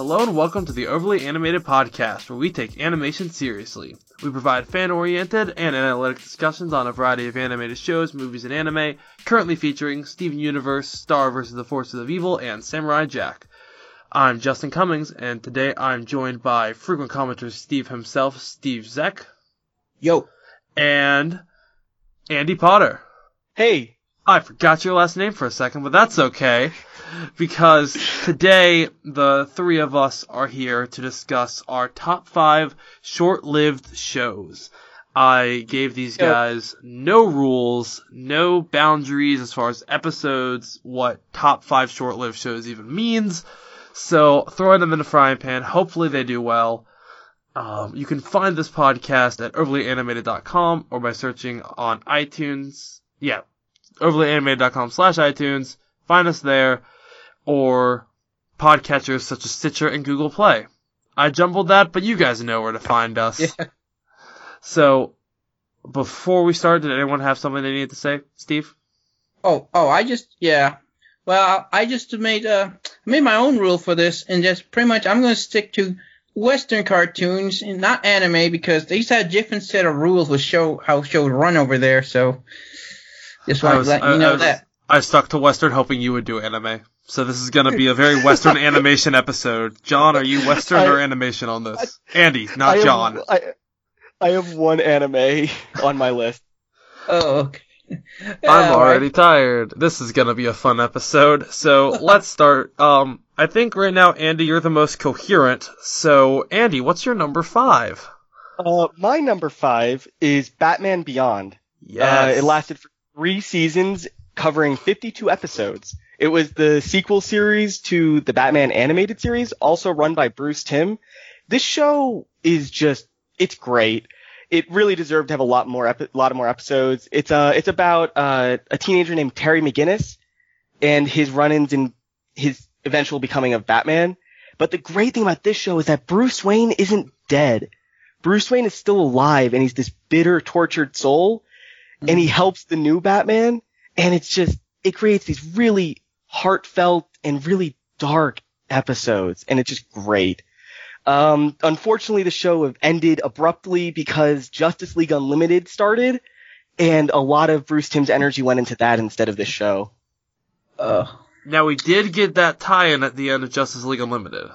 Hello and welcome to the Overly Animated Podcast, where we take animation seriously. We provide fan oriented and analytic discussions on a variety of animated shows, movies, and anime, currently featuring Steven Universe, Star vs. the Forces of Evil, and Samurai Jack. I'm Justin Cummings, and today I'm joined by frequent commenter Steve himself, Steve Zeck, Yo. and Andy Potter. Hey, I forgot your last name for a second, but that's okay. Because today, the three of us are here to discuss our top five short lived shows. I gave these guys no rules, no boundaries as far as episodes, what top five short lived shows even means. So, throwing them in a frying pan, hopefully they do well. Um, you can find this podcast at overlyanimated.com or by searching on iTunes. Yeah, overlyanimated.com slash iTunes. Find us there or podcatchers such as Stitcher and Google Play. I jumbled that, but you guys know where to find us. Yeah. So, before we start, did anyone have something they needed to say? Steve? Oh, oh, I just, yeah. Well, I just made, uh, made my own rule for this, and just pretty much I'm going to stick to Western cartoons and not anime because they used to have a different set of rules with show how shows run over there. So just I was- to let I- you know I was- that. I stuck to Western hoping you would do anime. So this is gonna be a very Western animation episode. John, are you Western I- or animation on this? Andy, I not have- John. I, I have one anime on my list. Oh, okay. I'm Yeah, all right. already tired. This is gonna be a fun episode. So let's start. Um, I think right now, Andy, you're the most coherent. So, Andy, what's your number five? Uh, my number five is Batman Beyond. Uh, it lasted for three seasons, covering 52 episodes. It was the sequel series to the Batman animated series, also run by Bruce Timm. This show is just, it's great. It really deserved to have a lot more, epi- lot of more episodes. It's, uh, it's about, uh, a teenager named Terry McGinnis and his run-ins in his eventual becoming of Batman. But the great thing about this show is that Bruce Wayne isn't dead. Bruce Wayne is still alive and he's this bitter, tortured soul and he helps the new Batman. And it's just, it creates these really heartfelt and really dark episodes. And it's just great. Um, unfortunately, the show have ended abruptly because Justice League Unlimited started and a lot of Bruce Timm's energy went into that instead of this show. Uh, Now we did get that tie-in at the end of Justice League Unlimited.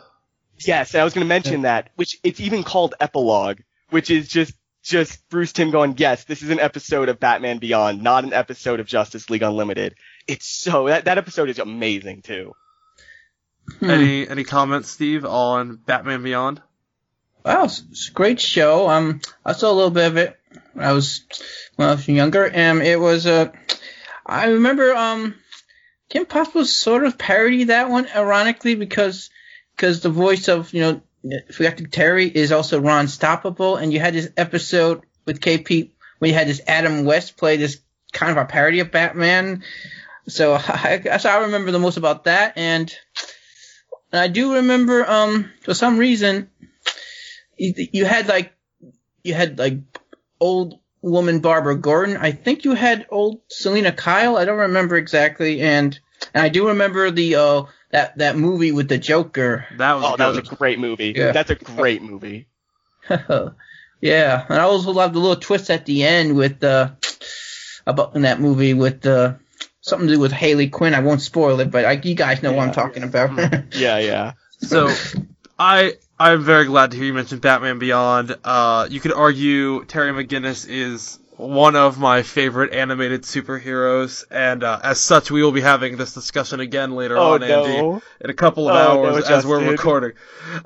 Yes, I was going to mention that, which it's even called epilogue, which is just just Bruce Timm going, yes, this is an episode of Batman Beyond, not an episode of Justice League Unlimited. It's so that that episode is amazing too. hmm. Any any comments, Steve, on Batman Beyond? Wow, it's, it's a great show. Um, I saw a little bit of it when I was when I was younger, and it was uh, I remember um, Kim Possible sort of parodied that one ironically because because the voice of you know Forgot Terry is also Ron Stoppable, and you had this episode with KP where you had this Adam West play this kind of a parody of Batman. So I, so I remember the most about that, and, and I do remember um for some reason you, you had like you had like old woman Barbara Gordon. I think you had old Selina Kyle. I don't remember exactly, and and I do remember the uh that that movie with the Joker. That was Oh, that was a great movie. Yeah. That's a great movie. yeah, and I also love the little twist at the end with uh about in that movie with uh something to do with Harley Quinn. I won't spoil it, but I, you guys know what I'm Yeah. talking about. Yeah, yeah. So, I I'm very glad to hear you mention Batman Beyond. Uh, you could argue Terry McGinnis is one of my favorite animated superheroes, and uh, as such, we will be having this discussion again later Oh on, Andy, in a couple of Oh, no, hours as we're recording.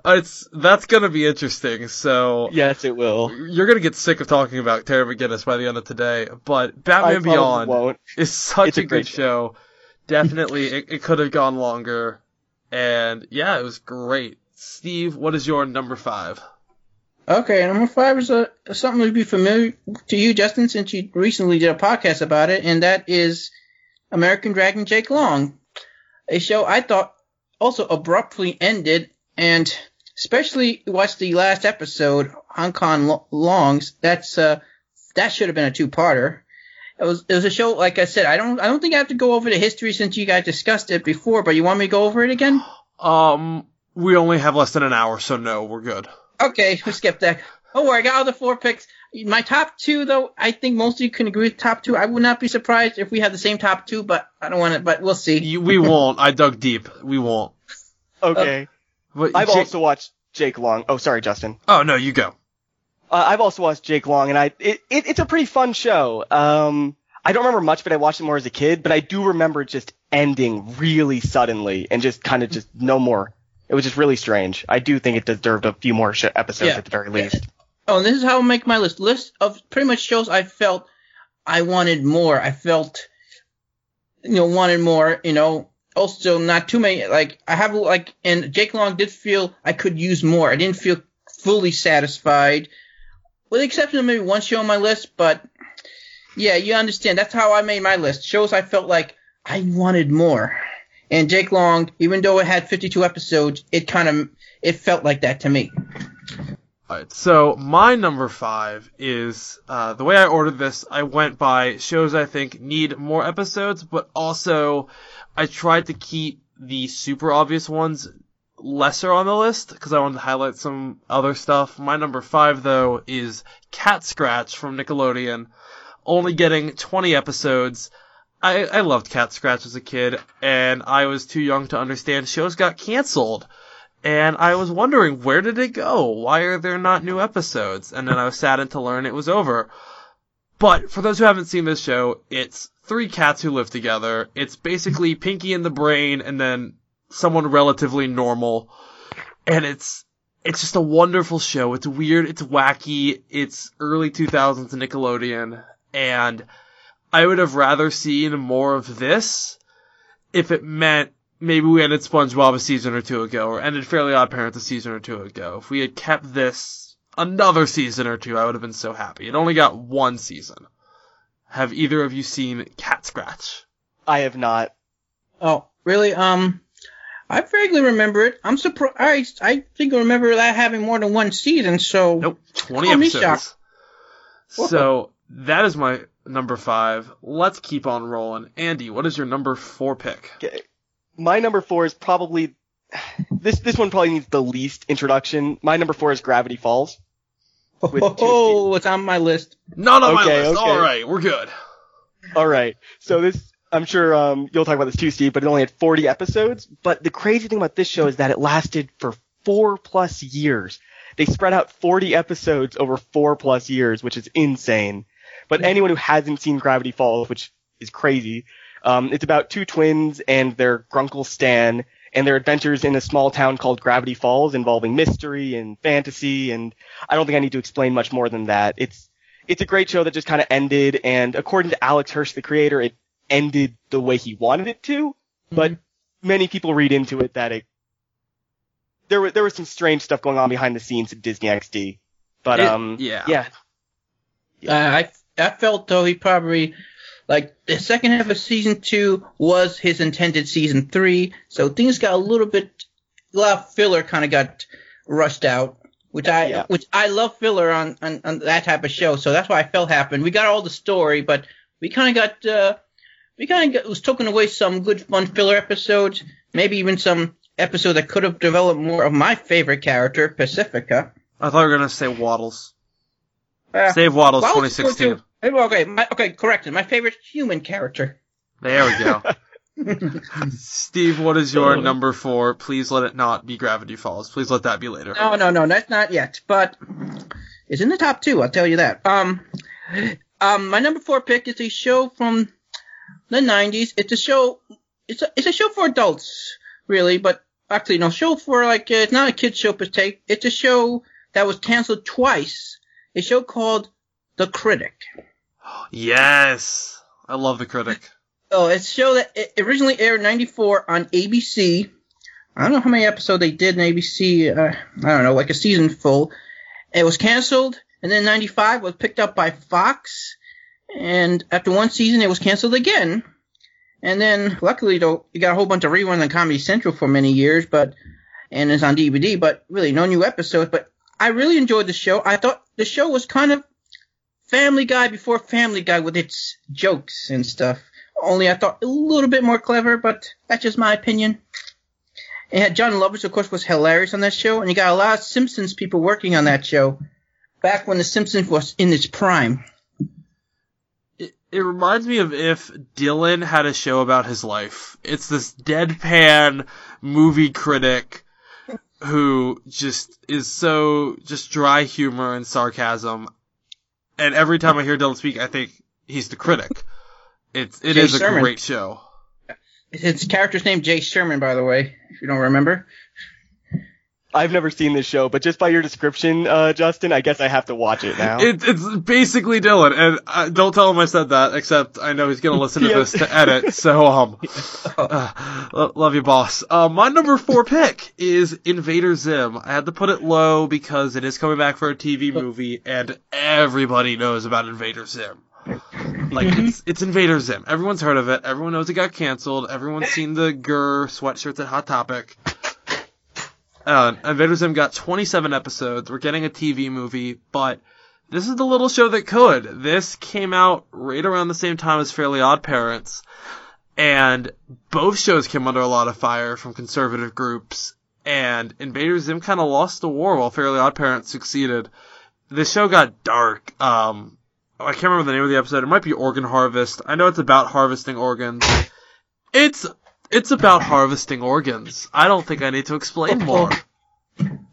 Uh, it's that's gonna be interesting. So. Yes, it will. You're gonna get sick of talking about Terry McGinnis by the end of today, but Batman Beyond won't. is such a a, great good show. Definitely, it, it could have gone longer, and yeah, it was great. Steve, what is your number five? Okay, number five is a, something to be familiar to you, Justin, since you recently did a podcast about it, and that is American Dragon Jake Long, a show I thought also abruptly ended, and especially watch the last episode, Hong Kong Longs. That's uh, that should have been a two-parter. It was it was a show like I said. I don't I don't think I have to go over the history since you guys discussed it before, but you want me to go over it again? Um, We only have less than an hour, so no, we're good. Okay, we skipped that. Oh, I got all the four picks. My top two, though, I think most of you can agree with top two. I would not be surprised if we had the same top two, but I don't want to. But we'll see. You, we won't. I dug deep. We won't. Okay. But I've Jake- also watched Jake Long. Oh, sorry, Justin. Oh no, you go. Uh, I've also watched Jake Long, and I it, it it's a pretty fun show. Um, I don't remember much, but I watched it more as a kid. But I do remember it just ending really suddenly and just kind of just no more. It was just really strange. I do think it deserved a few more sh- episodes Yeah. at the very least. Oh, and this is how I make my list. List of pretty much shows I felt I wanted more. I felt, you know, wanted more. You know, also not too many. Like I have like, and Jake Long did feel I could use more. I didn't feel fully satisfied, with the exception of maybe one show on my list. But yeah, you understand. That's how I made my list. Shows I felt like I wanted more. And Jake Long, even though it had 52 episodes, it kind of it felt like that to me. Alright, so my number five is uh, the way I ordered this. I went by shows I think need more episodes, but also I tried to keep the super obvious ones lesser on the list because I wanted to highlight some other stuff. My number five though is Cat Scratch from Nickelodeon, only getting 20 episodes. I, I loved Cat Scratch as a kid, and I was too young to understand shows got canceled. And I was wondering, where did it go? Why are there not new episodes? And then I was saddened to learn it was over. But for those who haven't seen this show, it's three cats who live together. It's basically Pinky in the Brain and then someone relatively normal. And it's, it's just a wonderful show. It's weird. It's wacky. It's early 2000s Nickelodeon. And I would have rather seen more of this if it meant maybe we ended SpongeBob a season or two ago, or ended Fairly Odd Parents a season or two ago. If we had kept this another season or two, I would have been so happy. It only got one season. Have either of you seen Cat Scratch? I have not. Oh, really? Um, I vaguely remember it. I'm surprised. I think I remember that having more than one season. So Nope, 20 me episodes. So that is my number five. Let's keep on rolling. Andy, what is your number four pick? Okay. My number four is probably this. This one probably needs the least introduction. My number four is Gravity Falls. Oh, two oh, it's on my list. Not on my list. okay. All right, we're good. All right. So this, I'm sure um, you'll talk about this too, Steve. But it only had 40 episodes. But the crazy thing about this show is that it lasted for four plus years. They spread out 40 episodes over four plus years, which is insane. But anyone who hasn't seen Gravity Falls, which is crazy, um, it's about two twins and their grunkle Stan and their adventures in a small town called Gravity Falls involving mystery and fantasy. And I don't think I need to explain much more than that. It's it's a great show that just kind of ended, and according to Alex Hirsch, the creator, it ended the way he wanted it to. But many people read into it that it there was there was some strange stuff going on behind the scenes at Disney XD. But It- um, yeah. yeah, Uh, I I felt though he probably like the second half of season two was his intended season three, so things got a little bit a lot of filler kind of got rushed out. Which I Yeah. which I love filler on, on on that type of show, so that's why I felt happened. We got all the story, but we kind of got uh we kind of was taken away some good fun filler episodes, maybe even some episode that could have developed more of my favorite character, Pacifica. I thought you were gonna say Waddles. Uh, Save Waddles Well, 2016. Too. Okay, my, okay, corrected. My favorite human character. There we go. Steve, what is your number four? Please let it not be Gravity Falls. Please let that be later. No, no, no, that's not yet, but it's in the top two. I'll tell you that. Um, um, my number four pick is a show from the '90s. It's a show. It's a it's a show for adults, really, but actually, no, show for like uh, it's not a kids show per se. It's a show that was canceled twice. A show called The Critic. Yes. I love the critic. Oh, it's a show that it originally aired in '94 on ABC. I don't know how many episodes they did in ABC. Uh, I don't know, like a season full. It was canceled, and then '95 was picked up by Fox. And after one season, it was canceled again. And then, luckily, though, you got a whole bunch of reruns on Comedy Central for many years, but and it's on DVD. But really, no new episodes. But I really enjoyed the show. I thought the show was kind of Family Guy before Family Guy with its jokes and stuff. Only I thought a little bit more clever, but that's just my opinion. And Jon Lovitz, of course, was hilarious on that show, and you got a lot of Simpsons people working on that show back when the Simpsons was in its prime. It, it reminds me of if Dylan had a show about his life. It's this deadpan movie critic who just is so just dry humor and sarcasm. And every time I hear Dylan speak, I think he's the critic. It's it Jay is a Sherman. great show. His character's name Jay Sherman, by the way, if you don't remember. I've never seen this show, but just by your description, uh, Justin, I guess I have to watch it now. It, it's basically Dylan, and uh, don't tell him I said that. Except I know he's gonna listen to this to edit. So um, uh, love you, boss. Uh, my number four pick is Invader Zim. I had to put it low because it is coming back for a TV movie, and everybody knows about Invader Zim. Like it's it's Invader Zim. Everyone's heard of it. Everyone knows it got canceled. Everyone's seen the GIR sweatshirts at Hot Topic. Uh, Invader Zim got 27 episodes. We're getting a TV movie, but this is the little show that could. This came out right around the same time as Fairly Odd Parents, and both shows came under a lot of fire from conservative groups. And Invader Zim kind of lost the war while Fairly Odd Parents succeeded. This show got dark. Um, I can't remember the name of the episode. It might be Organ Harvest. I know it's about harvesting organs. It's it's about harvesting organs. I don't think I need to explain more.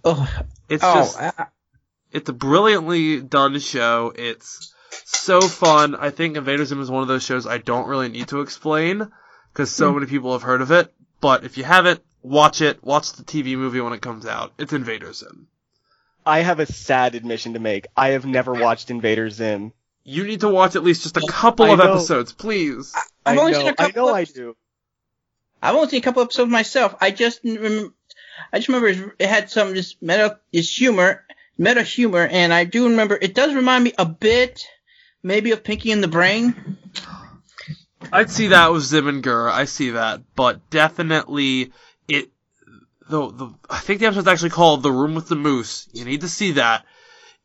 Oh, It's oh just I- it's a brilliantly done show. It's so fun. I think Invader Zim is one of those shows I don't really need to explain because so hmm. many people have heard of it. But if you haven't, watch it. Watch the TV movie when it comes out. It's Invader Zim. I have a sad admission to make. I have never watched Invader Zim. You need to watch at least just a couple I of know. episodes, please. I've I know, seen a I couple know I do. I've only seen a couple episodes myself. I just remember, I just remember it had some just meta, it's humor, meta humor, and I do remember it does remind me a bit, maybe of Pinky and the Brain. I'd see that with Zim and GIR. I see that, but definitely it. The the I think the episode's actually called "The Room with the Moose." You need to see that.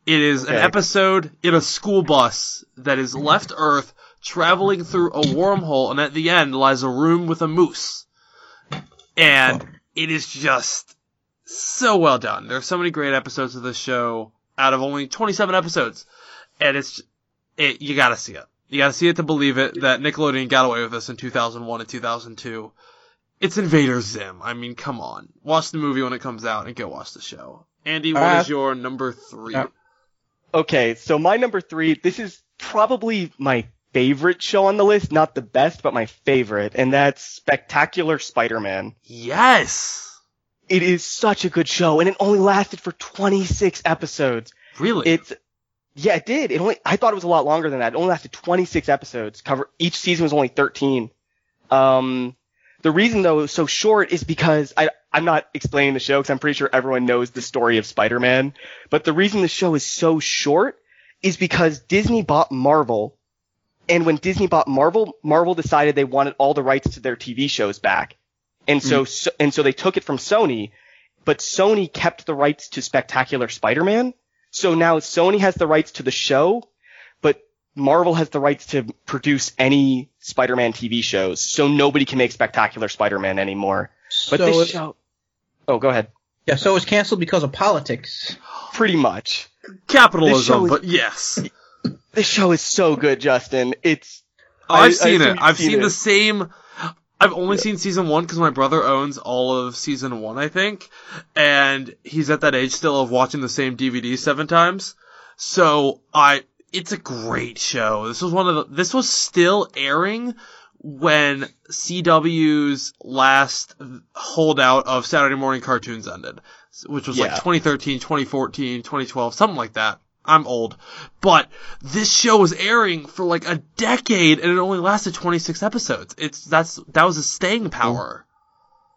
It is an episode in a school bus that is left Earth, traveling through a wormhole, and at the end lies a room with a moose. And it is just so well done. There are so many great episodes of this show out of only 27 episodes, and it's it. You gotta see it. You gotta see it to believe it that Nickelodeon got away with this in 2001 and 2002. It's Invader Zim. I mean, come on. Watch the movie when it comes out and go watch the show. Andy, what is Uh, your number three? uh, Okay, so my number three, this is probably my favorite show on the list, not the best, but my favorite, and that's Spectacular Spider-Man. yes! It is such a good show, and it only lasted for 26 episodes. Really? It's, yeah, it did. It only, I thought it was a lot longer than that. It only lasted 26 episodes. Cover, each season was only 13. Um, the reason though it was so short is because I, I'm not explaining the show because I'm pretty sure everyone knows the story of Spider-Man. But the reason the show is so short is because Disney bought Marvel. And when Disney bought Marvel, Marvel decided they wanted all the rights to their TV shows back. And so, mm-hmm. so and so they took it from Sony, but Sony kept the rights to Spectacular Spider-Man. So now Sony has the rights to the show, but Marvel has the rights to produce any Spider-Man TV shows. So nobody can make Spectacular Spider-Man anymore. But so this it- show, oh, go ahead. yeah, so it was canceled because of politics. Pretty much. Capitalism, is- but yes. This show is so good, Justin. It's Oh, I- I I've seen assume it. I've seen seen, it. the same. I've only seen season one because my brother owns all of season one, I think, and he's at that age still of watching the same DVD seven times. So I, it's a great show. This was one of the. This was still airing when CW's last holdout of Saturday morning cartoons ended, which was like 2013, 2014, 2012, something like that. I'm old. But this show was airing for like a decade and it only lasted 26 episodes. It's, that's, that was a staying power.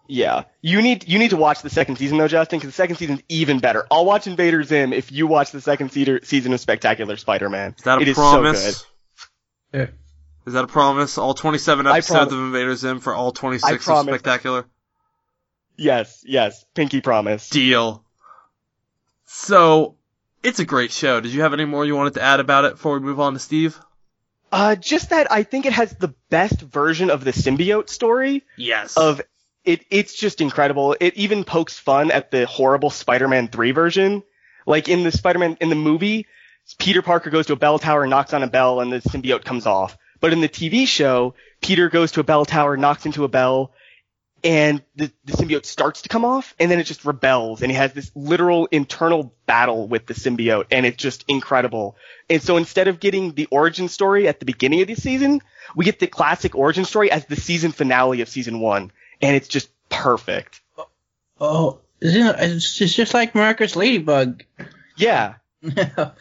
yeah. You need you need to watch the second season though, Justin, because the second season's even better. I'll watch Invader Zim if you watch the second season season of Spectacular Spider-Man. Is that a It is so promise? good. Yeah. Is that a promise? All 27 episodes promise. of Invader Zim for all 26 of. Spectacular? Yes, yes. Pinky promise. Deal. So, it's a great show. Did you have any more you wanted to add about it before we move on to Steve? Uh, just that I think it has the best version of the symbiote story Yes. of it it's just incredible. It even pokes fun at the horrible Spider-Man 3 version. Like in the Spider-Man in the movie, Peter Parker goes to a bell tower, and knocks on a bell, and the symbiote comes off. But in the TV show, Peter goes to a bell tower, knocks into a bell, and the, the symbiote starts to come off, and then it just rebels, and he has this literal internal battle with the symbiote, and it's just incredible. And so instead of getting the origin story at the beginning of the season, we get the classic origin story as the season finale of season one, and it's just perfect. Oh, oh it's just like Miraculous Ladybug. Yeah.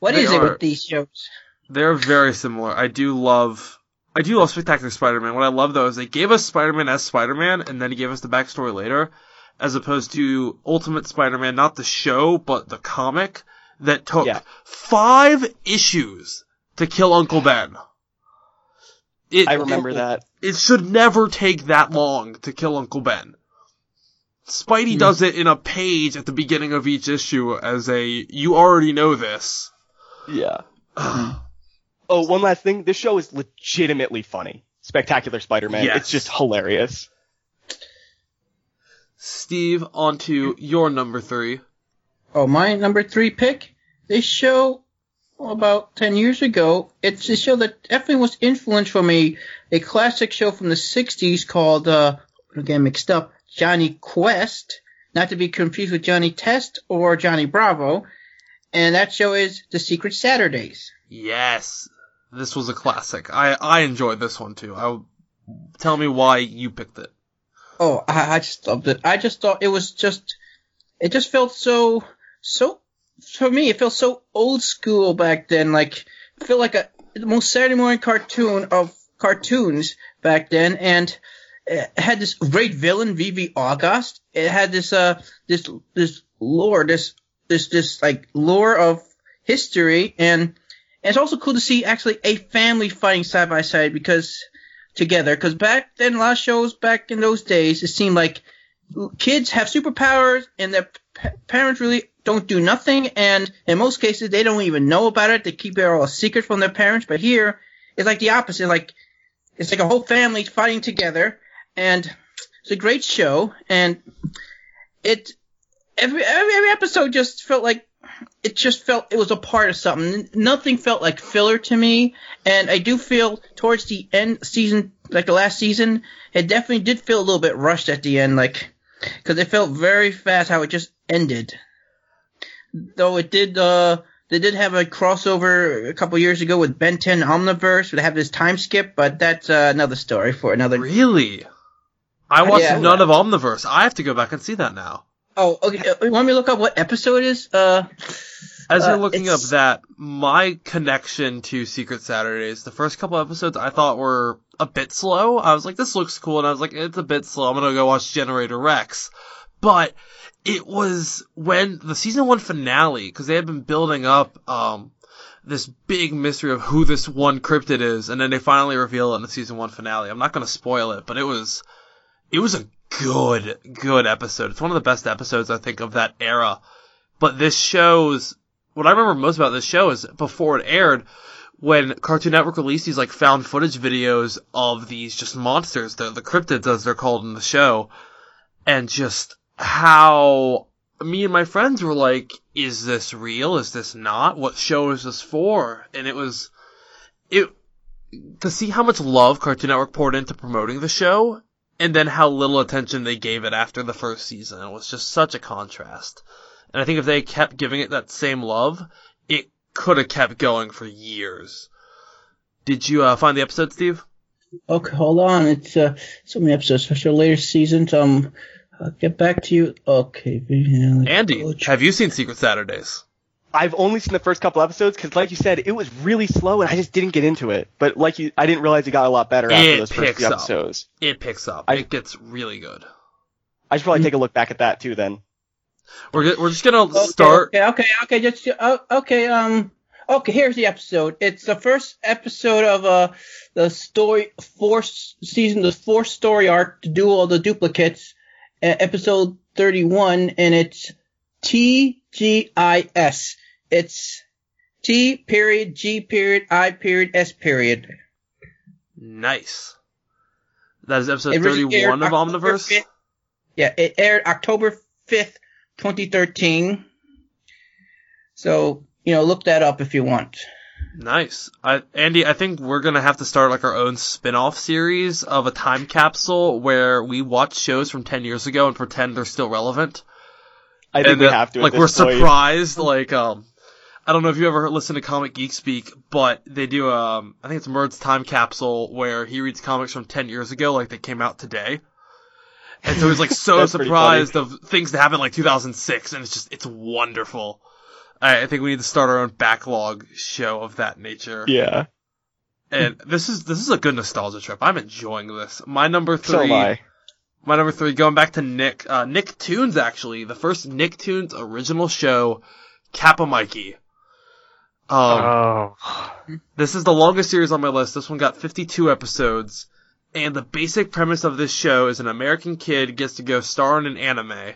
What they is are, it with these shows? They're very similar. I do love I do love Spectacular Spider-Man. What I love though is they gave us Spider-Man as Spider-Man and then he gave us the backstory later, as opposed to Ultimate Spider-Man, not the show, but the comic that took yeah. five issues to kill Uncle Ben. It, I remember it, that. It should never take that long to kill Uncle Ben. Spidey mm. does it in a page at the beginning of each issue as a, you already know this. Yeah. oh, one last thing. This show is legitimately funny. Spectacular Spider-Man. Yes. It's just hilarious. Steve, on to your number three. Oh, my number three pick? This show, well, about 10 years ago, it's a show that definitely was influenced from a, a classic show from the 60s called, uh, again mixed up, Jonny Quest. Not to be confused with Johnny Test or Johnny Bravo and that show is The Secret Saturdays. Yes, this was a classic. I I enjoyed this one too. I tell me why you picked it. Oh, I, I just loved it. I just thought it was just, it just felt so so for me. It felt so old school back then. Like it felt like a the most Saturday morning cartoon of cartoons back then, and it had this great villain, V.V. Argost. It had this uh this this lore, this this this like lore of history and, and it's also cool to see actually a family fighting side by side because together. Because back then a lot of shows back in those days it seemed like kids have superpowers and their p- parents really don't do nothing. And in most cases they don't even know about it. They keep it all a secret from their parents. But here it's like the opposite. Like it's like a whole family fighting together. And it's a great show. And it every, every every episode just felt like it just felt it was a part of something. Nothing felt like filler to me, and I do feel towards the end season, like the last season, it definitely did feel a little bit rushed at the end, like because it felt very fast how it just ended. Though it did, uh, they did have a crossover a couple years ago with Ben 10 Omniverse. They have this time skip, but that's uh, another story for another. Really? I watched yeah, none of Omniverse. I have to go back and see that now. Oh, okay. Uh, you want me to look up what episode it is? Uh, As you're uh, looking up that, my connection to Secret Saturdays, the first couple episodes I thought were a bit slow. I was like, this looks cool, and I was like, it's a bit slow. I'm gonna go watch Generator Rex. But it was when the season one finale, because they had been building up um, this big mystery of who this one cryptid is, and then they finally reveal it in the season one finale. I'm not gonna spoil it, but it was it was a good, good episode. It's one of the best episodes I think of that era. But this shows what I remember most about this show is before it aired, when Cartoon Network released these like found footage videos of these just monsters, the the cryptids as they're called in the show, and just how me and my friends were like, is this real? Is this not? What show is this for? And it was, it, to see how much love Cartoon Network poured into promoting the show and then how little attention they gave it after the first season. It was just such a contrast. And I think if they kept giving it that same love, it could have kept going for years. Did you uh, find the episode, Steve? Okay, hold on. It's uh, so many episodes, especially later seasons. Um, I'll get back to you. Okay, Andy, have you seen Secret Saturdays? I've only seen the first couple episodes because, like you said, it was really slow and I just didn't get into it. But like you, I didn't realize it got a lot better after it those first few episodes. Up. It picks up. I, it gets really good. I should probably take a look back at that too. Then we're we're just gonna okay, start. Okay, okay, okay. Just uh, okay. Um. Okay, here's the episode. It's the first episode of uh the story fourth season, the fourth story arc to do all the duplicates. Uh, episode 31, and it's TGIS. It's T period, G period, I period, S period. Nice. That is episode 31 of Omniverse. 5th, yeah, it aired October 5th, 2013. So, you know, look that up if you want. Nice. I, Andy, I think we're going to have to start like our own spin-off series of a time capsule where we watch shows from 10 years ago and pretend they're still relevant. I think and we that, have to. Like we're point. surprised, like um, I don't know if you ever listened to Comic Geek Speak, but they do um, I think it's Murd's time capsule where he reads comics from 10 years ago, like they came out today. And so he's like so surprised of things that happened like 2006, and it's just it's wonderful. I, I think we need to start our own backlog show of that nature. Yeah. And this is this is a good nostalgia trip. I'm enjoying this. My number three. So my number three, going back to Nick, uh, Nicktoons actually, the first Nicktoons original show, Kappa Mikey. Um, oh. This is the longest series on my list. This one got 52 episodes. And the basic premise of this show is an American kid gets to go star in an anime.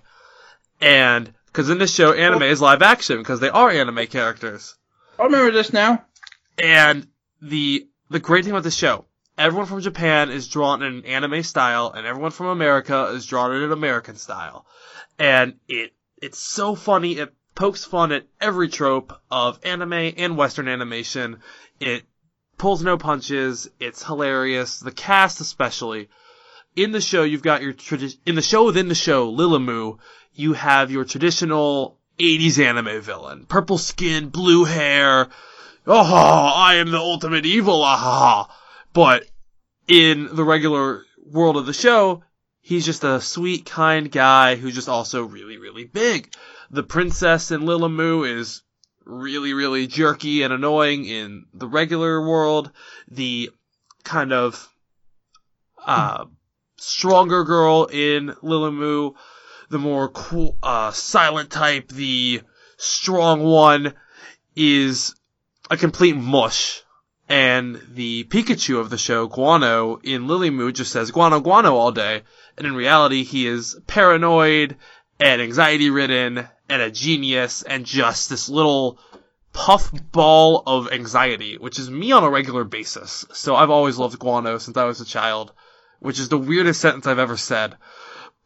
And, cause in this show, anime is live action, because they are anime characters. I remember this now. And the, the great thing about this show, everyone from Japan is drawn in an anime style, and everyone from America is drawn in an American style. And it it's so funny. It pokes fun at every trope of anime and Western animation. It pulls no punches. It's hilarious. The cast especially. In the show, you've got your tradi- in the show within the show, LilyMu, you have your traditional 80s anime villain. Purple skin, blue hair. Oh, I am the ultimate evil. Ah, but in the regular world of the show, he's just a sweet, kind guy who's just also really, really big. The princess in LilyMu is really, really jerky and annoying in the regular world. The kind of, uh, stronger girl in LilyMu, the more cool, uh, silent type, the strong one is a complete mush and the Pikachu of the show, Guano, in LilyMu just says Guano Guano all day, and in reality he is paranoid and anxiety ridden and a genius and just this little puff ball of anxiety, which is me on a regular basis. So I've always loved Guano since I was a child, which is the weirdest sentence I've ever said.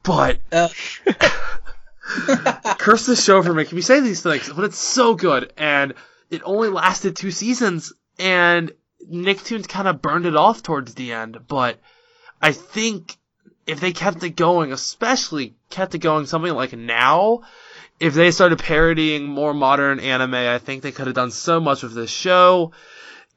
But uh. curse the show for making me say these things, but it's so good and it only lasted two seasons and Nicktoons kind of burned it off towards the end, but I think if they kept it going, especially kept it going something like now, if they started parodying more modern anime, I think they could have done so much with this show.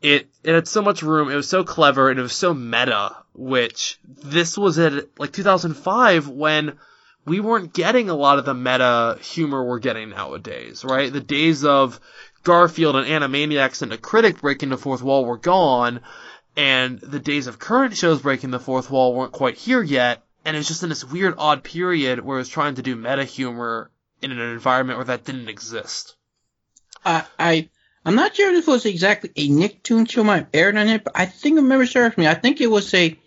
It, it had so much room, it was so clever, and it was so meta, which this was at like 2005 when we weren't getting a lot of the meta humor we're getting nowadays, right? The days of Garfield and Animaniacs and a critic breaking the fourth wall were gone, and the days of current shows breaking the fourth wall weren't quite here yet, and it's just in this weird odd period where it's trying to do meta humor in an environment where that didn't exist. Uh, I I'm not sure if it was exactly a Nicktoon show might have aired on it, but I think I remember me. I think it was a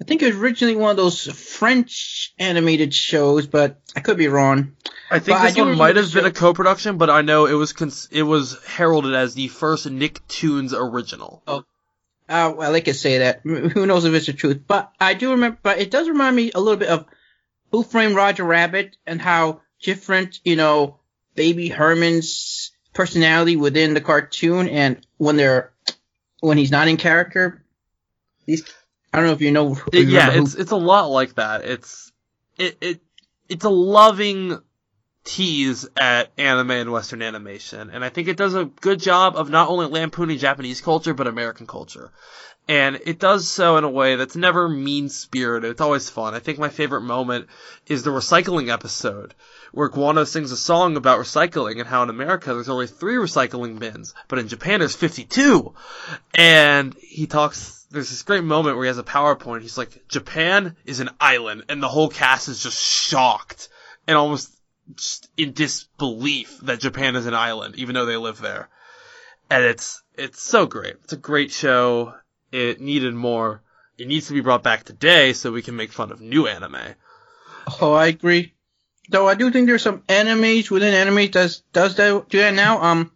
I think it was originally one of those French animated shows, but I could be wrong. I think but this I one might have been a co-production, but I know it was cons- it was heralded as the first Nicktoons original. Oh, uh, well, I could say that. Who knows if it's the truth? But I do remember. But it does remind me a little bit of Who Framed Roger Rabbit and how different, you know, Baby Herman's personality within the cartoon and when they're when he's not in character. These I don't know if you know. yeah, it's it's a lot like that. It's it it it's a loving tease at anime and Western animation, and I think it does a good job of not only lampooning Japanese culture but American culture. And it does so in a way that's never mean spirited. It's always fun. I think my favorite moment is the recycling episode, where Guano sings a song about recycling and how in America there's only three recycling bins, but in Japan there's 52. And he talks, there's this great moment where he has a PowerPoint. He's like, Japan is an island, and the whole cast is just shocked and almost in disbelief that Japan is an island, even though they live there. And it's, it's so great. It's a great show. It needed more. It needs to be brought back today so we can make fun of new anime. Oh, I agree. Though I do think there's some animes within anime that does that do that now. Um,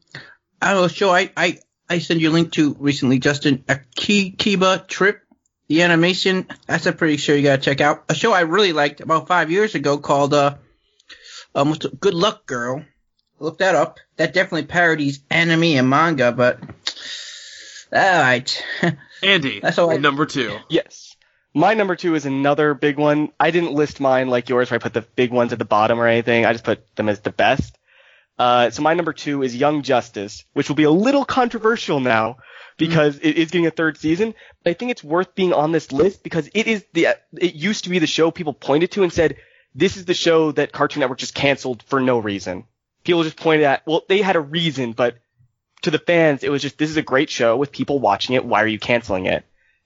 I don't know. Show I I I sent you a link to recently, Justin. Akiba Trip, the animation, that's a pretty sure you gotta check out. A show I really liked about five years ago called uh, um, Good Luck Girl. Look that up. That definitely parodies anime and manga, but alright. Andy, that's all I, number two. Yes. My number two is another big one. I didn't list mine like yours where I put the big ones at the bottom or anything. I just put them as the best. Uh, so my number two is Young Justice, which will be a little controversial now because mm-hmm. it is getting a third season. But I think it's worth being on this list because it is the, it used to be the show people pointed to and said, this is the show that Cartoon Network just canceled for no reason. People just pointed at, well, they had a reason, but to the fans, it was just, this is a great show with people watching it. Why are you canceling it?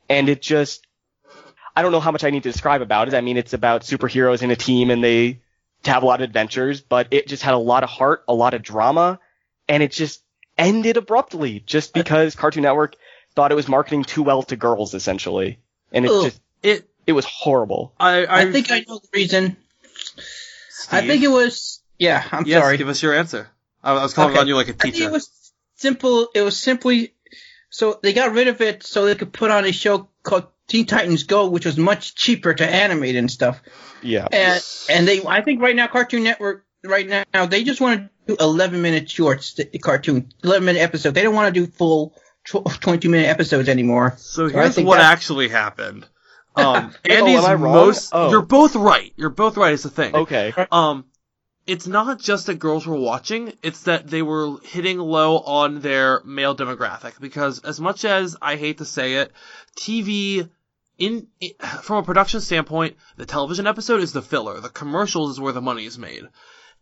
And it just, I don't know how much I need to describe about it. I mean, it's about superheroes in a team and they have a lot of adventures, but it just had a lot of heart, a lot of drama, and it just ended abruptly just uh, because Cartoon Network thought it was marketing too well to girls, essentially. And it just, it, it was horrible. I, I, I think I know the reason. Steve? I think it was, yeah, I'm yes, sorry. give us your answer. I was calling okay. on you like a teacher. it was simple. It was simply so they got rid of it so they could put on a show called Teen Titans Go, which was much cheaper to animate and stuff. Yeah. And and they, I think right now Cartoon Network right now they just want to do 11 minute shorts, the cartoon, 11 minute episode. They don't want to do full 22 minute episodes anymore. So here's so what actually happened. Um, Andy's oh, most. Oh. You're both right. You're both right. It's the thing. Okay. Um, it's not just that girls were watching, it's that they were hitting low on their male demographic. Because as much as I hate to say it, TV, in, from a production standpoint, the television episode is the filler. The commercials is where the money is made.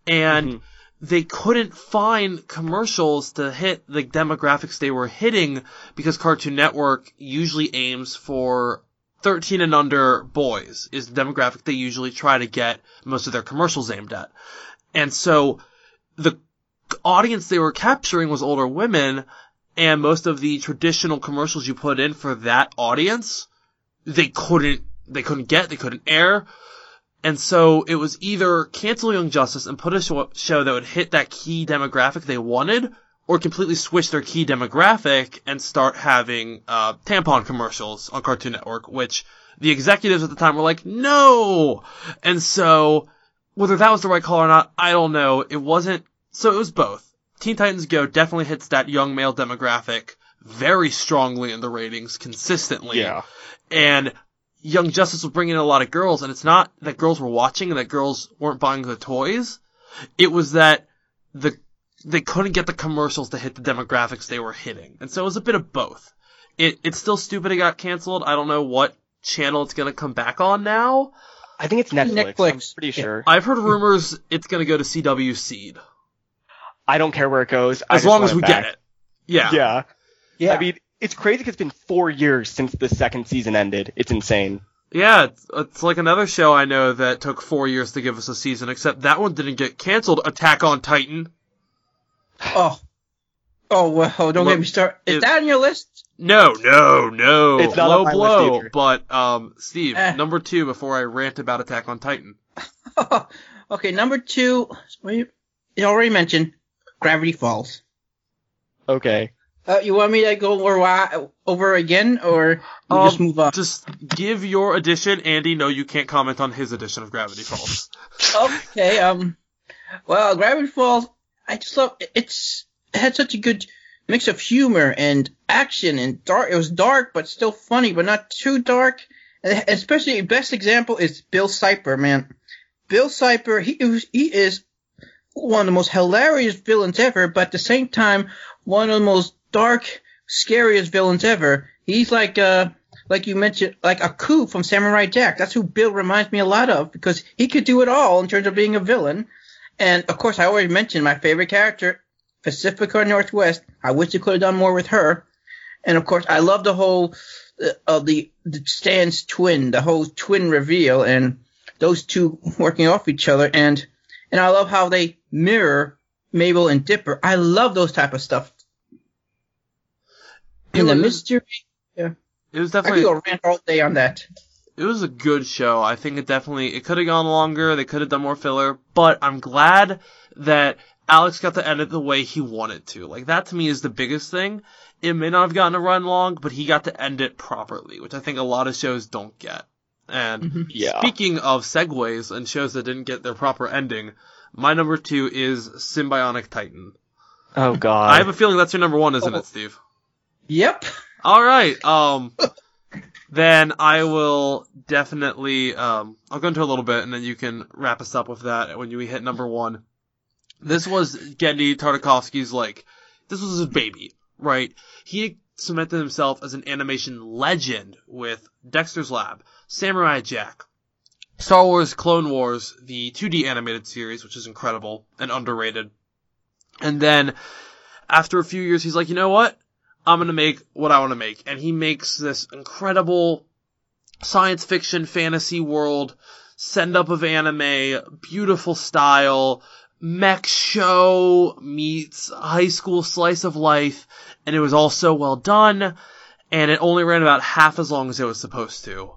And mm-hmm. they couldn't find commercials to hit the demographics they were hitting because Cartoon Network usually aims for 13 and under boys is the demographic they usually try to get most of their commercials aimed at. And so the audience they were capturing was older women, and most of the traditional commercials you put in for that audience, they couldn't, they couldn't get, they couldn't air. And so it was either cancel Young Justice and put a show that would hit that key demographic they wanted, or completely switch their key demographic and start having uh, tampon commercials on Cartoon Network, which the executives at the time were like, no! And so whether that was the right call or not, I don't know. It wasn't, so it was both. Teen Titans Go definitely hits that young male demographic very strongly in the ratings consistently. Yeah. And Young Justice was bringing in a lot of girls, and it's not that girls were watching and that girls weren't buying the toys. It was that the they couldn't get the commercials to hit the demographics they were hitting, and so it was a bit of both. It it's still stupid it got canceled. I don't know what channel it's gonna come back on now. I think it's Netflix. Netflix. I'm pretty sure. I've heard rumors it's going to go to CW Seed. I don't care where it goes. As long as we get it. Yeah. Yeah. Yeah. I mean, it's crazy because it's been four years since the second season ended. It's insane. Yeah, it's, it's, like another show I know that took four years to give us a season, except that one didn't get canceled. Attack on Titan. Oh. Oh, well, don't get me started. Is it, that on your list? No, no, no. It's not low blow. But um, Steve, eh. number two before I rant about Attack on Titan. okay, number two. You already mentioned Gravity Falls. Okay. Uh, you want me to go over over again, or um, just move on? Just give your edition, Andy. No, you can't comment on his edition of Gravity Falls. okay. Um. Well, Gravity Falls. I just love it's it had such a good mix of humor and action and dark. It was dark, but still funny, but not too dark. And especially, best example is Bill Cipher, man. Bill Cipher, he, he is one of the most hilarious villains ever, but at the same time, one of the most dark, scariest villains ever. He's like, uh, like you mentioned, like Aku from Samurai Jack. That's who Bill reminds me a lot of because he could do it all in terms of being a villain. And of course, I already mentioned my favorite character, Pacifica Northwest. I wish they could have done more with her. And of course, I love the whole uh, of the, the Stan's twin, the whole twin reveal, and those two working off each other. And and I love how they mirror Mabel and Dipper. I love those type of stuff. And the mystery. Yeah. It was definitely. I could go rant all day on that. it was a good show. I think it definitely it could have gone longer. They could have done more filler, but I'm glad that Alex got to end it the way he wanted to. Like that to me is the biggest thing. It may not have gotten a run long, but he got to end it properly, which I think a lot of shows don't get. And Mm-hmm. Yeah. speaking of segues and shows that didn't get their proper ending, my number two is Sym-Bionic Titan. Oh god. I have a feeling that's your number one, isn't it, Steve? Yep. All right. Um, then I will definitely. Um, I'll go into a little bit, and then you can wrap us up with that when you hit number one. This was Genndy Tartakovsky's like. This was his baby, right? He cemented himself as an animation legend with Dexter's Lab, Samurai Jack, Star Wars Clone Wars, the 2D animated series, which is incredible and underrated. And then after a few years, he's like, you know what? I'm gonna make what I want to make. And he makes this incredible science fiction fantasy world, send up of anime, beautiful style, mech show meets high school slice of life, and it was all so well done, and it only ran about half as long as it was supposed to.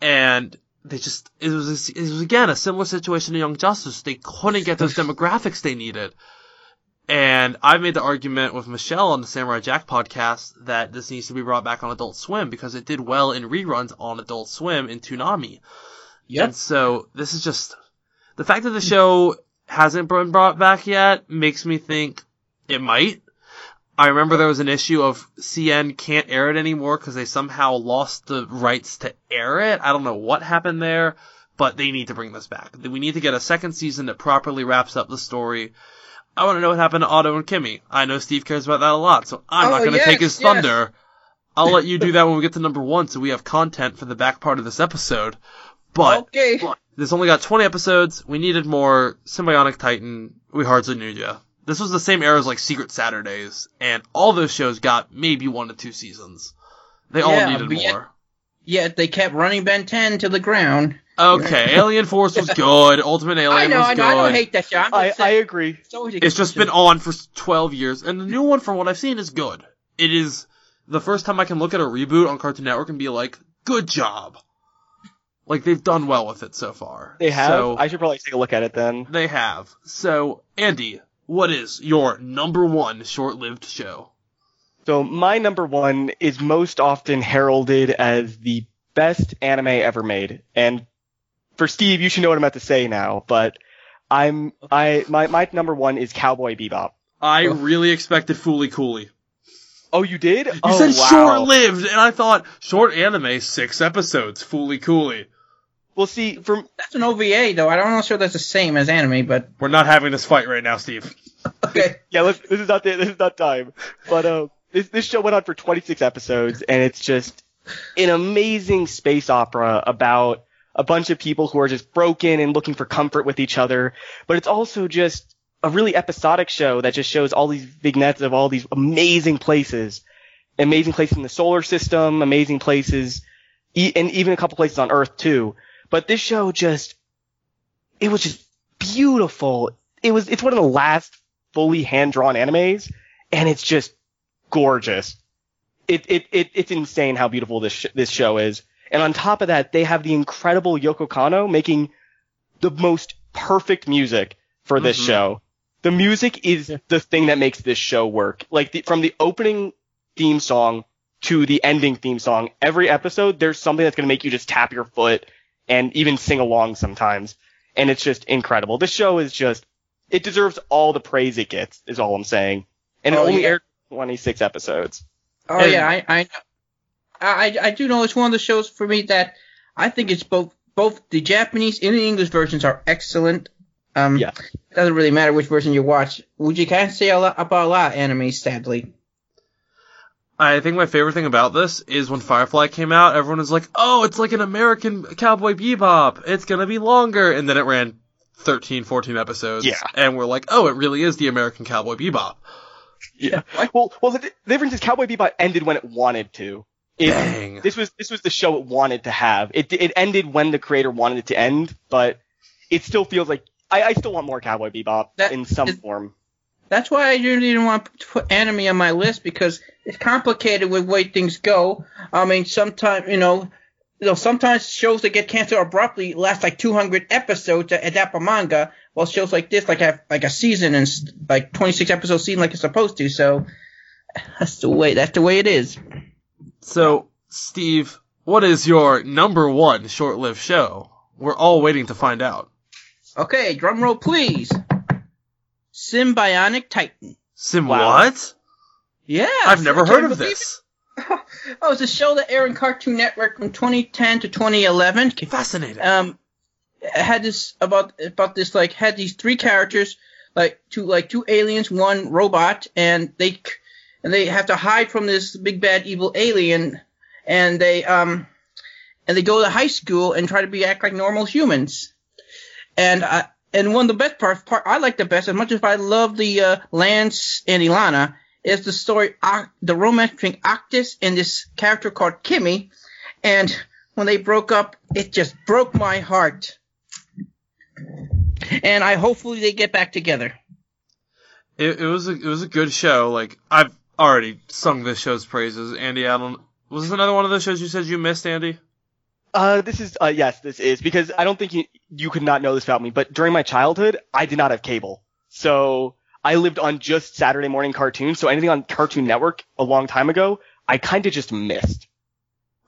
And they just, it was, it was again a similar situation to Young Justice. They couldn't get those demographics they needed. And I've made the argument with Michelle on the Samurai Jack podcast that this needs to be brought back on Adult Swim because it did well in reruns on Adult Swim in Toonami. Yep. And so this is just the fact that the show hasn't been brought back yet makes me think it might. I remember there was an issue of CN can't air it anymore because they somehow lost the rights to air it. I don't know what happened there, but they need to bring this back. We need to get a second season that properly wraps up the story. I want to know what happened to Otto and Kimmy. I know Steve cares about that a lot, so I'm Oh, not going to yes, take his yes. thunder. I'll let you do that when we get to number one, so we have content for the back part of this episode. But okay. this only got 20 episodes. We needed more. Sym-Bionic Titan. We hardly knew ya. This was the same era as like Secret Saturdays, and all those shows got maybe one to two seasons. They all Yeah, needed but yet- more. Yet they kept running Ben 10 to the ground. Okay, Alien Force was good. Ultimate Alien I know, was I good. know. I don't hate that show. I'm I, just I saying, agree. it's, it's just been on for 12 years, and the new one, from what I've seen, is good. It is the first time I can look at a reboot on Cartoon Network and be like, good job. Like, they've done well with it so far. They have. So, I should probably take a look at it then. They have. So, Andy, what is your number one short-lived show? So my number one is most often heralded as the best anime ever made. And for Steve, you should know what I'm about to say now, but I'm I my my number one is Cowboy Bebop. I Oh. really expected Fooly Cooly. Oh, you did? You oh, said wow. short-lived, and I thought short anime, six episodes, Fooly Cooly. Well, see, for That's an OVA, though. I don't know sure that's the same as anime, but We're not having this fight right now, Steve. okay. yeah, let's, this is not the, this is not time. But uh, this this show went on for 26 episodes, and it's just an amazing space opera about a bunch of people who are just broken and looking for comfort with each other. But it's also just a really episodic show that just shows all these vignettes of all these amazing places, amazing places in the solar system, amazing places, e- and even a couple places on Earth too. But this show just, it was just beautiful. It was, it's one of the last fully hand-drawn animes, and it's just gorgeous. It, it, it, it's insane how beautiful this, sh- this show is. And on top of that, they have the incredible Yoko Kanno making the most perfect music for this Mhm. show. The music is the thing that makes this show work. Like the, from the opening theme song to the ending theme song, every episode there's something that's going to make you just tap your foot and even sing along sometimes. And it's just incredible. This show is just, it deserves all the praise it gets, is all I'm saying. And it Oh, only yeah. aired 26 episodes. Oh And- yeah, I, I I I do know it's one of the shows for me that I think it's both both the Japanese and the English versions are excellent. Um, Yeah. It doesn't really matter which version you watch. Which you can't say a lot about a lot of anime, sadly. I think my favorite thing about this is when Firefly came out, everyone was like, oh, it's like an American Cowboy Bebop. It's gonna be longer. And then it ran 13, 14 episodes. Yeah. And we're like, oh, it really is the American Cowboy Bebop. Yeah. Well, well, the, the difference is Cowboy Bebop ended when it wanted to. It, Dang. this was this was the show it wanted to have. It it ended when the creator wanted it to end, but it still feels like I, I still want more Cowboy Bebop That in some is- form. That's why I really didn't even want to put anime on my list because it's complicated with the way things go. I mean, sometimes you know, you know, sometimes shows that get canceled abruptly last like 200 episodes to adapt a manga, while shows like this like have like a season and like 26 episodes season like it's supposed to. So that's the way that's the way it is. So, Steve, what is your number one short-lived show? We're all waiting to find out. Okay, drum roll please. Sym-Bionic Titan. Sim wow. what? Yeah. I've never heard of this. oh, it's a show that aired on Cartoon Network from 2010 to 2011. Fascinating. Um, had this about about this like had these three characters like two like two aliens, one robot, and they and they have to hide from this big bad evil alien, and they um and they go to high school and try to be act like normal humans, and I. And one of the best parts, part I like the best, as much as I love the uh, Lance and Ilana, is the story, uh, the romance between Octus and this character called Kimmy. And when they broke up, it just broke my heart. And I hopefully they get back together. It, it was a it was a good show. Like I've already sung this show's praises. Andy, I don't. Was this another one of those shows you said you missed, Andy? Uh, this is uh, yes, this is because I don't think you you could not know this about me, but during my childhood, I did not have cable, so I lived on just Saturday morning cartoons, so anything on Cartoon Network a long time ago, I kind of just missed.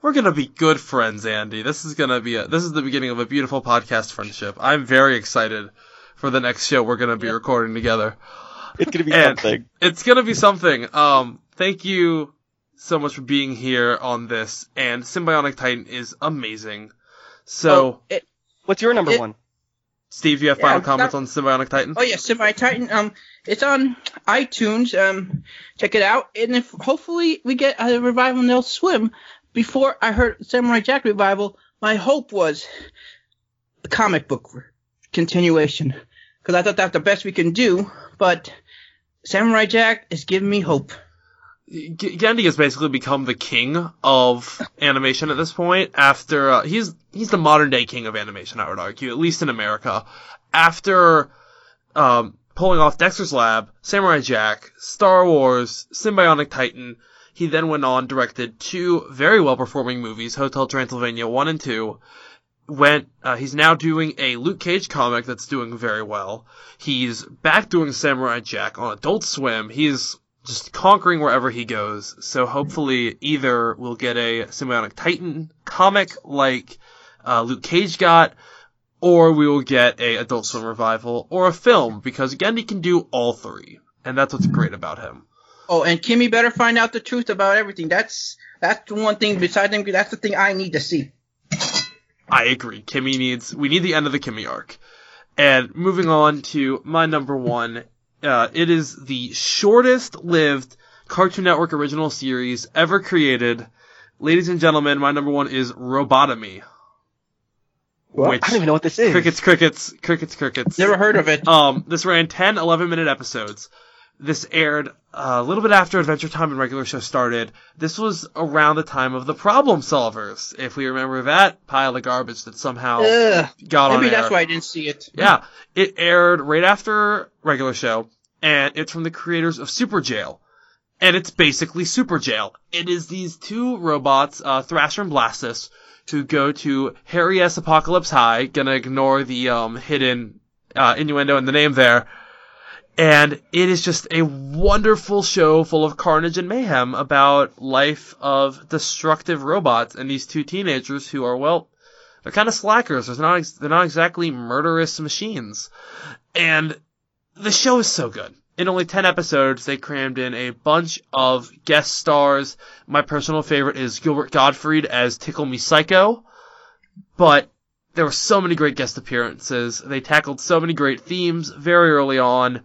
We're gonna be good friends, Andy. This is gonna be a, this is the beginning of a beautiful podcast friendship. I'm very excited for the next show we're gonna be yeah. recording together. It's gonna be and something. It's gonna be something. Um, thank you so much for being here on this. And Sym-Bionic Titan is amazing. So, oh, it, what's your number it, one? Steve, you have final yeah, comments on Sym-Bionic Titan? Oh yeah, Sym-Bionic Titan. Um, it's on iTunes. Um, check it out. And if hopefully we get a revival, they'll swim. Before I heard Samurai Jack revival, my hope was the comic book continuation because I thought that's the best we can do. But Samurai Jack is giving me hope. Genndy has basically become the king of animation at this point. After uh, he's he's the modern day king of animation, I would argue, at least in America. After um, pulling off Dexter's Lab, Samurai Jack, Star Wars, Sym-Bionic Titan, he then went on directed two very well performing movies, Hotel Transylvania one and two. Went uh, he's now doing a Luke Cage comic that's doing very well. He's back doing Samurai Jack on Adult Swim. He's just conquering wherever he goes. So hopefully either we'll get a Sym-Bionic Titan comic like uh, Luke Cage got, or we will get a Adult Swim revival or a film because again he can do all three, and that's what's great about him. Oh, and Kimmy better find out the truth about everything. That's that's the one thing besides them. That's the thing I need to see. I agree. Kimmy needs. We need the end of the Kimmy arc. And moving on to my number one uh, it is the shortest lived Cartoon Network original series ever created. Ladies and gentlemen, my number one is Robotomy. Which, I don't even know what this is. Crickets, crickets, crickets, crickets. Never heard of it. Um, this ran 10, 11 minute episodes. This aired uh, a little bit after Adventure Time and regular show started. This was around the time of the Problem Solvers, if we remember that pile of garbage that somehow Ugh, got on Maybe that's why I didn't see it. Yeah, it aired right after regular show, and it's from the creators of Superjail. And it's basically Superjail. It is these two robots, uh, Thrasher and Blastus, who go to Harry S. Apocalypse High, gonna ignore the um, hidden uh, innuendo in the name there, and it is just a wonderful show full of carnage and mayhem about life of destructive robots and these two teenagers who are, well, they're kind of slackers. They're not, they're not exactly murderous machines. And the show is so good. In only 10 episodes, they crammed in a bunch of guest stars. My personal favorite is Gilbert Gottfried as Tickle Me Psycho. But there were so many great guest appearances. They tackled so many great themes very early on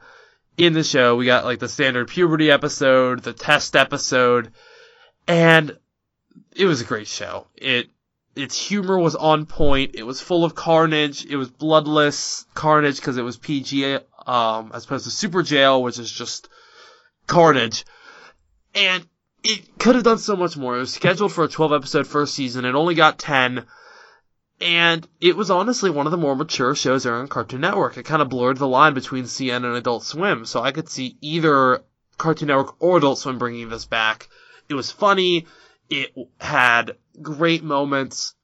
in the show. We got like the standard puberty episode, the test episode, and it was a great show. It its humor was on point. It was full of carnage. It was bloodless carnage because it was PG, um, as opposed to Superjail, which is just carnage. And it could have done so much more. It was scheduled for a 12 episode first season. It only got 10. And it was honestly one of the more mature shows airing on Cartoon Network. It kind of blurred the line between CN and Adult Swim, so I could see either Cartoon Network or Adult Swim bringing this back. It was funny. It had great moments.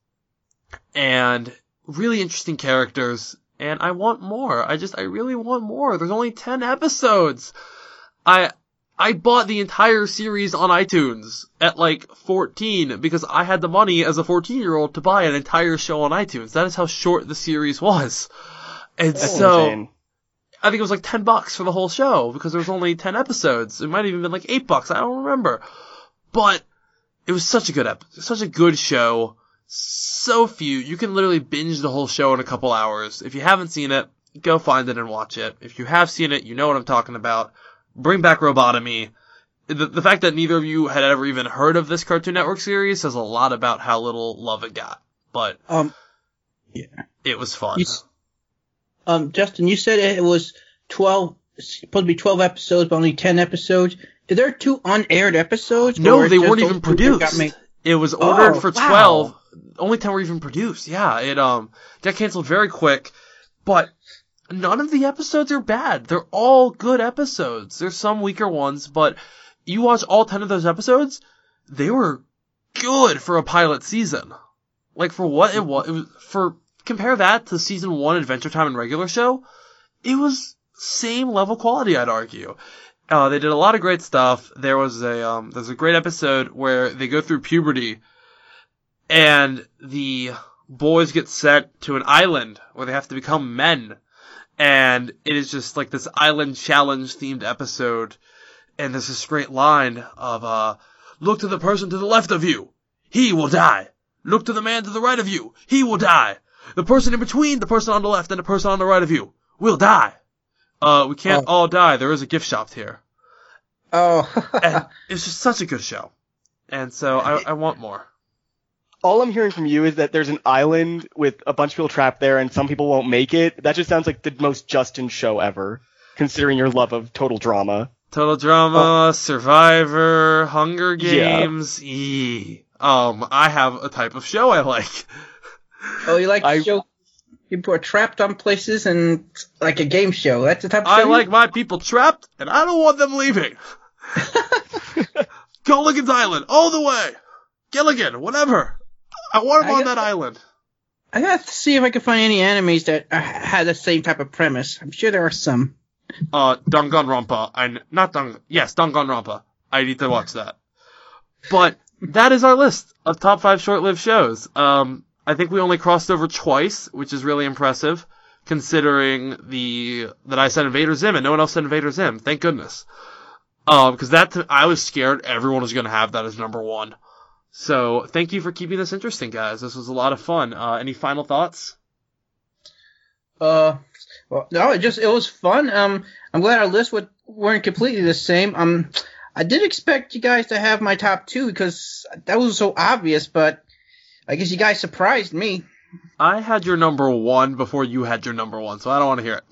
and really interesting characters. And I want more. I just, I really want more. There's only 10 episodes. I, I bought the entire series on iTunes at like 14 because I had the money as a 14 year old to buy an entire show on iTunes. That is how short the series was. And That's so, insane. I think it was like 10 bucks for the whole show because there was only 10 episodes. It might have even been like 8 bucks. I don't remember. But it was such a good episode, such a good show. So few. You can literally binge the whole show in a couple hours. If you haven't seen it, go find it and watch it. If you have seen it, you know what I'm talking about. Bring back Robotomy. The, the fact that neither of you had ever even heard of this Cartoon Network series says a lot about how little love it got. But Um, yeah, it was fun. You um, Justin, you said it was twelve, supposed to be twelve episodes, but only ten episodes. Is there two unaired episodes? No, they weren't even two that got produced. It was ordered Oh, for wow. twelve. Only ten were even produced. Yeah, it um got canceled very quick, but none of the episodes are bad. They're all good episodes. There's some weaker ones, but you watch all ten of those episodes, they were good for a pilot season. Like for what it was, it was for compare that to season one Adventure Time and regular show, it was same level quality, I'd argue. Uh, they did a lot of great stuff. There was a um, there's a great episode where they go through puberty, and the boys get sent to an island where they have to become men, and it is just like this island challenge themed episode. And there's this great line of uh, look to the person to the left of you, he will die. Look to the man to the right of you, he will die. The person in between the person on the left and the person on the right of you will die. Uh, we can't Oh. all die. There is a gift shop here Oh, and it's just such a good show. And so I, I want more. All I'm hearing from you is that there's an island with a bunch of people trapped there and some people won't make it. That just sounds like the most Justin show ever, considering your love of total drama. Total Drama, Survivor, Hunger Games. Yeah. Games. Eee. Um, I have a type of show I like. oh, you like I- to show people are trapped on places and like a game show. That's the type of I show. you- like my people trapped, and I don't want them leaving. Gilligan's Island, all the way. Gilligan, whatever. I want them I on that island. I have to see if I can find any animes that uh, had the same type of premise. I'm sure there are some. Uh, Danganronpa. I kn- not Dang. Yes, Danganronpa. I need to watch that. But that is our list of top five short-lived shows. Um, I think we only crossed over twice, which is really impressive, considering the that I said Invader Zim and no one else said Invader Zim. Thank goodness. Um, because that I was scared everyone was going to have that as number one. So thank you for keeping this interesting, guys. This was a lot of fun. Uh, any final thoughts? Uh, well, no, it just it was fun. Um, I'm glad our lists would, weren't completely the same. Um, I did expect you guys to have my top two because that was so obvious, but I guess you guys surprised me. I had your number one before you had your number one, so I don't want to hear it.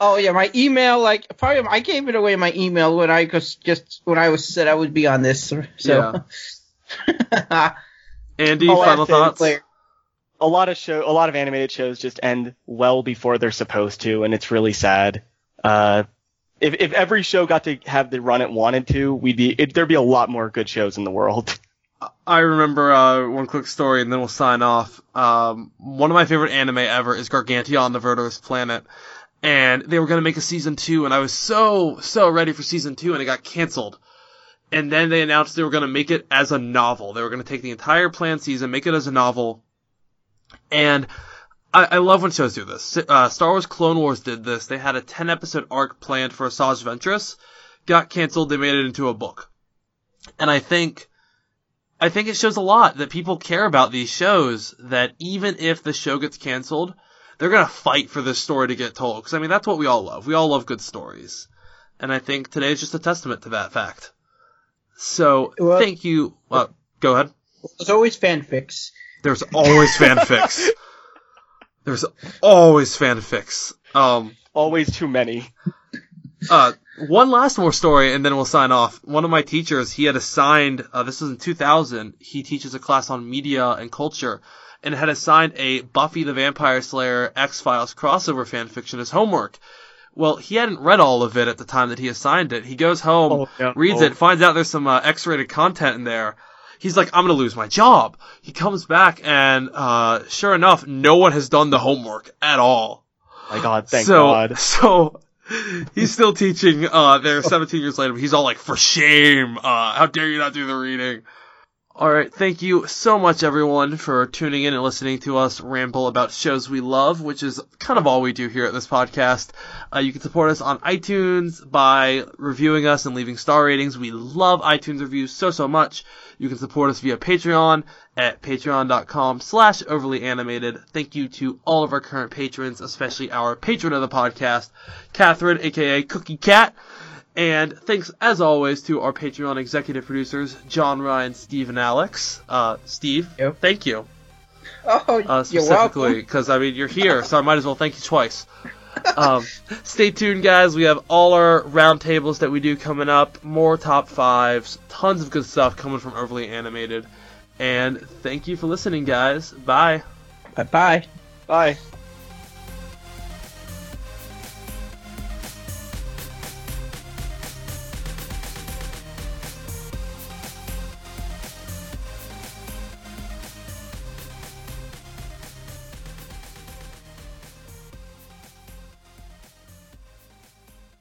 Oh yeah, my email, like probably I gave it away in my email when I was just when I was said I would be on this. So. Andy, Oh, final thoughts? player. A lot of show, a lot of animated shows just end well before they're supposed to, and it's really sad. Uh, if if every show got to have the run it wanted to, we'd be it, there'd be a lot more good shows in the world. I remember uh, one quick story, and then we'll sign off. Um, one of my favorite anime ever is Gargantia the Verdurous Planet, and they were gonna make a season two, and I was so so ready for season two, and it got canceled. And then they announced they were gonna make it as a novel. They were gonna take the entire planned season, make it as a novel, and I, I love when shows do this. Uh, Star Wars Clone Wars did this. They had a 10 episode arc planned for Asajj Ventress, got canceled. They made it into a book, and I think. I think it shows a lot that people care about these shows, that even if the show gets canceled, they're gonna fight for this story to get told. Cause I mean, that's what we all love. We all love good stories. And I think today is just a testament to that fact. So, Well- thank you. Well, go ahead. There's always fanfics. There's always fanfics. There's always fanfics. Um, Always too many. uh, one last more story and then we'll sign off. One of my teachers, he had assigned, uh, this was in 2000, he teaches a class on media and culture, and had assigned a Buffy the Vampire Slayer X-Files crossover fanfiction as homework. Well, he hadn't read all of it at the time that he assigned it. He goes home, Oh, yeah. reads Oh. it, finds out there's some uh, X-rated content in there. he's like, I'm gonna lose my job. He comes back and, uh, sure enough, no one has done the homework at all. My God, thank so, God. So, he's still teaching, uh, there 17 years later, but he's all like, for shame, uh, how dare you not do the reading? Alright, thank you so much everyone for tuning in and listening to us ramble about shows we love, which is kind of all we do here at this podcast. Uh, you can support us on iTunes by reviewing us and leaving star ratings. We love iTunes reviews so, so much. You can support us via Patreon at patreon.com slash overly animated. Thank you to all of our current patrons, especially our patron of the podcast, Catherine, aka Cookie Cat. And thanks, as always, to our Patreon executive producers, John Ryan, Steve, and Alex. Uh, Steve, Yep. thank you. Oh, Uh, you're specifically, welcome. because, I mean, you're here, so I might as well thank you twice. Um, stay tuned, guys. We have all our roundtables that we do coming up, more top fives, tons of good stuff coming from Overly Animated. And thank you for listening, guys. Bye. Bye bye. Bye.